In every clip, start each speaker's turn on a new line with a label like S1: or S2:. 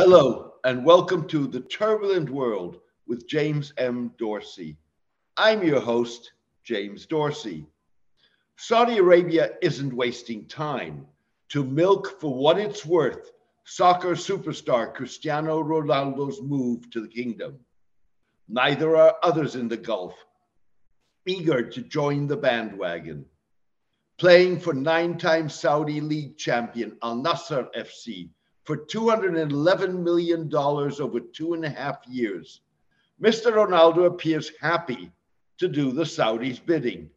S1: Hello, and welcome to The Turbulent World with James M. Dorsey. I'm your host, James Dorsey. Saudi Arabia isn't wasting time to milk for what it's worth soccer superstar Cristiano Ronaldo's move to the kingdom. Neither are others in the Gulf eager to join the bandwagon. Playing for nine time Saudi League champion Al Nassr FC for $211 million over two and a half years. Mr. Ronaldo appears happy to do the Saudis' bidding.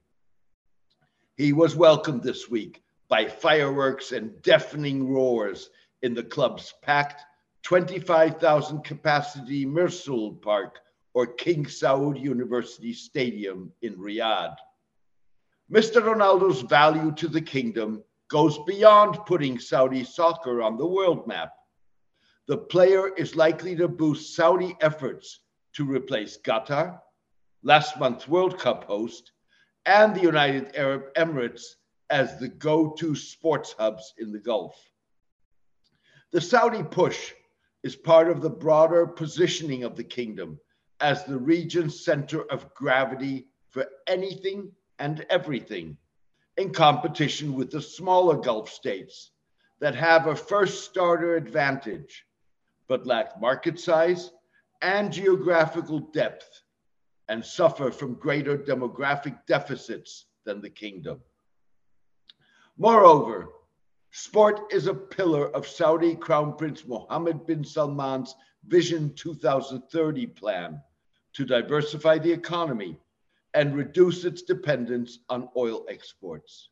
S1: He was welcomed this week by fireworks and deafening roars in the club's packed 25,000 capacity Mrsool Park or King Saud University Stadium in Riyadh. Mr. Ronaldo's value to the kingdom goes beyond putting Saudi soccer on the world map. The player is likely to boost Saudi efforts to replace Qatar, last month's World Cup host, and the United Arab Emirates as the go to sports hubs in the Gulf. The Saudi push is part of the broader positioning of the kingdom as the region's center of gravity for anything and everything in competition with the smaller Gulf states that have a first starter advantage, but lack market size and geographical depth and suffer from greater demographic deficits than the kingdom. Moreover, sport is a pillar of Saudi Crown Prince Mohammed bin Salman's Vision 2030 plan to diversify the economy and reduce its dependence on oil exports.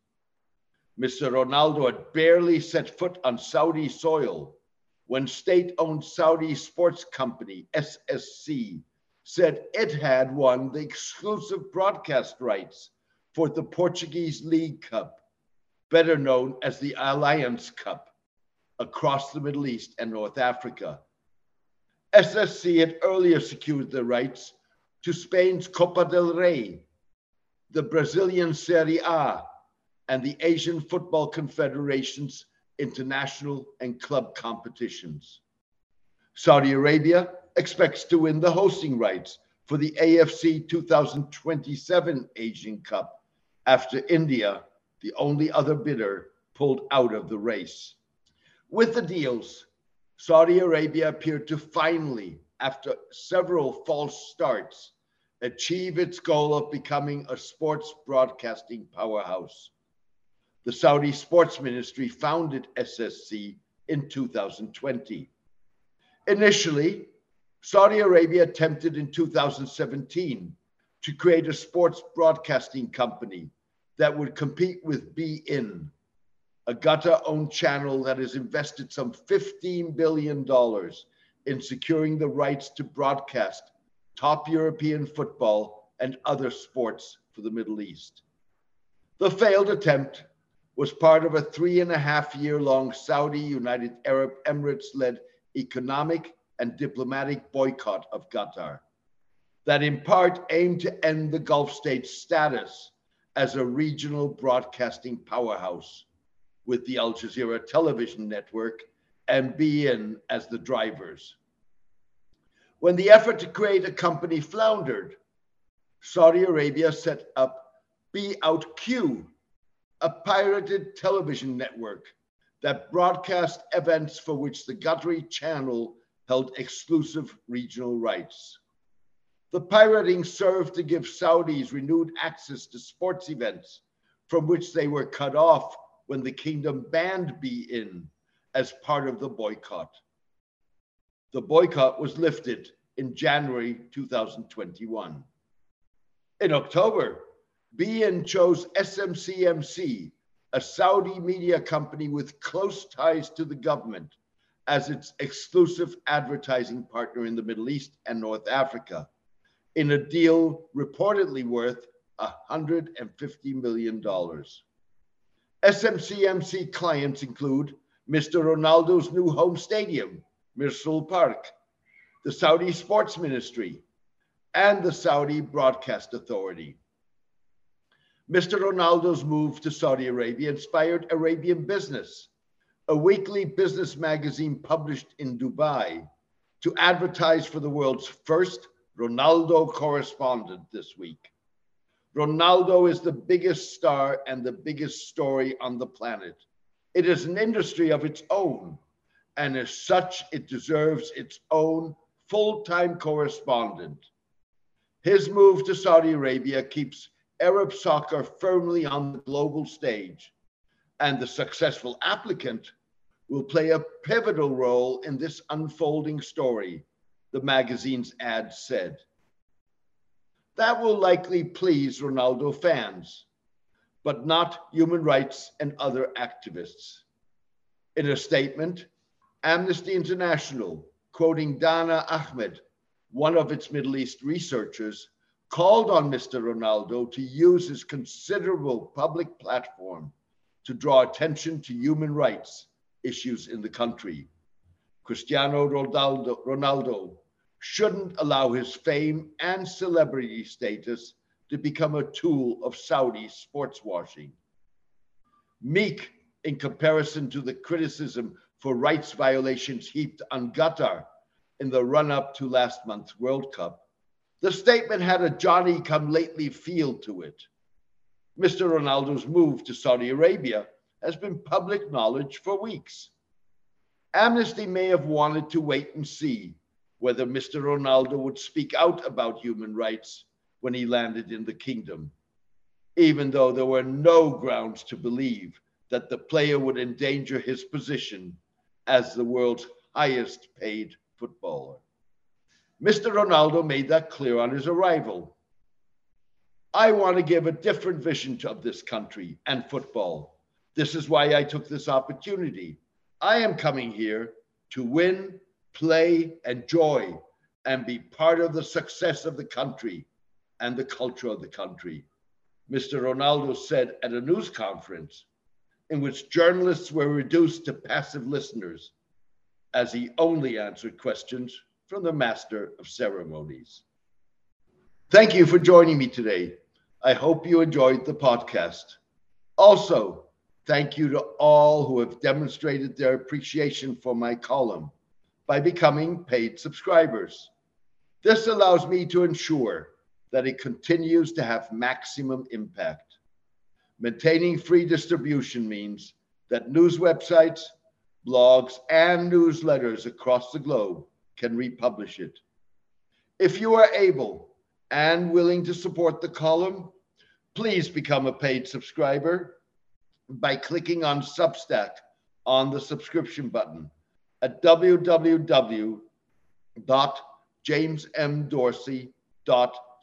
S1: Mr. Ronaldo had barely set foot on Saudi soil when state owned Saudi sports company SSC said it had won the exclusive broadcast rights for the Portuguese League Cup, better known as the Allianz Cup, across the Middle East and North Africa. SSC had earlier secured the rights to Spain's Copa del Rey, the Brazilian Serie A, and the Asian Football Confederation's international and club competitions. Saudi Arabia expects to win the hosting rights for the AFC 2027 Asian Cup after India, the only other bidder, pulled out of the race. With the deals, Saudi Arabia appeared to finally after several false starts, achieve its goal of becoming a sports broadcasting powerhouse. The Saudi Sports Ministry founded SSC in 2020. Initially, Saudi Arabia attempted in 2017 to create a sports broadcasting company that would compete with beIN, a Qatar owned channel that has invested some $15 billion in securing the rights to broadcast top European football and other sports for the Middle East. The failed attempt was part of a three and a half year long Saudi United Arab Emirates led economic and diplomatic boycott of Qatar that in part aimed to end the Gulf state's status as a regional broadcasting powerhouse with the Al Jazeera television network and beIN as the drivers. When the effort to create a company floundered, Saudi Arabia set up beoutQ, a pirated television network that broadcast events for which the Qatari channel held exclusive regional rights. The pirating served to give Saudis renewed access to sports events from which they were cut off when the kingdom banned beIN as part of the boycott. The boycott was lifted in January 2021. In October, beIN chose SMCMC, a Saudi media company with close ties to the government, as its exclusive advertising partner in the Middle East and North Africa, in a deal reportedly worth $150 million. SMCMC clients include Mr. Ronaldo's new home stadium, Mrsool Park, the Saudi Sports Ministry, and the Saudi Broadcast Authority. Mr. Ronaldo's move to Saudi Arabia inspired Arabian business, a weekly business magazine published in Dubai, to advertise for the world's first Ronaldo correspondent this week. Ronaldo is the biggest star and the biggest story on the planet. It is an industry of its own, and as such, it deserves its own full time correspondent. His move to Saudi Arabia keeps Arab soccer firmly on the global stage, and the successful applicant will play a pivotal role in this unfolding story, the magazine's ad said. That will likely please Ronaldo fans, but not human rights and other activists. In a statement, Amnesty International, quoting Dana Ahmed, one of its Middle East researchers, called on Mr. Ronaldo to use his considerable public platform to draw attention to human rights issues in the country. Cristiano Ronaldo, Ronaldo shouldn't allow his fame and celebrity status to become a tool of Saudi sports washing. Meek, in comparison to the criticism for rights violations heaped on Qatar in the run up to last month's World Cup, the statement had a Johnny come lately feel to it. Mr. Ronaldo's move to Saudi Arabia has been public knowledge for weeks. Amnesty may have wanted to wait and see whether Mr. Ronaldo would speak out about human rights when he landed in the kingdom, even though there were no grounds to believe that the player would endanger his position as the world's highest paid footballer. Mr. Ronaldo made that clear on his arrival. I want to give a different vision of this country and football. This is why I took this opportunity. I am coming here to win, play, enjoy, and be part of the success of the country and the culture of the country. Mr. Ronaldo said at a news conference in which journalists were reduced to passive listeners as he only answered questions from the master of ceremonies. Thank you for joining me today. I hope you enjoyed the podcast. Also, thank you to all who have demonstrated their appreciation for my column by becoming paid subscribers. This allows me to ensure that it continues to have maximum impact. Maintaining free distribution means that news websites, blogs, and newsletters across the globe can republish it. If you are able and willing to support the column, please become a paid subscriber by clicking on Substack on the subscription button at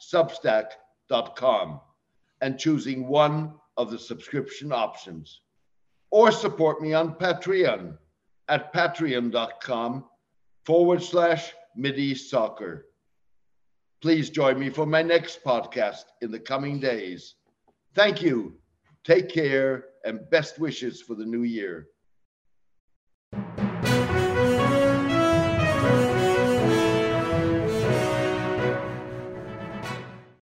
S1: www.jamesmdorsey.substack.com and choosing one of the subscription options. Or support me on Patreon at patreon.com forward slash Mideast Soccer. Please join me for my next podcast in the coming days. Thank you. Take care and best wishes for the new year.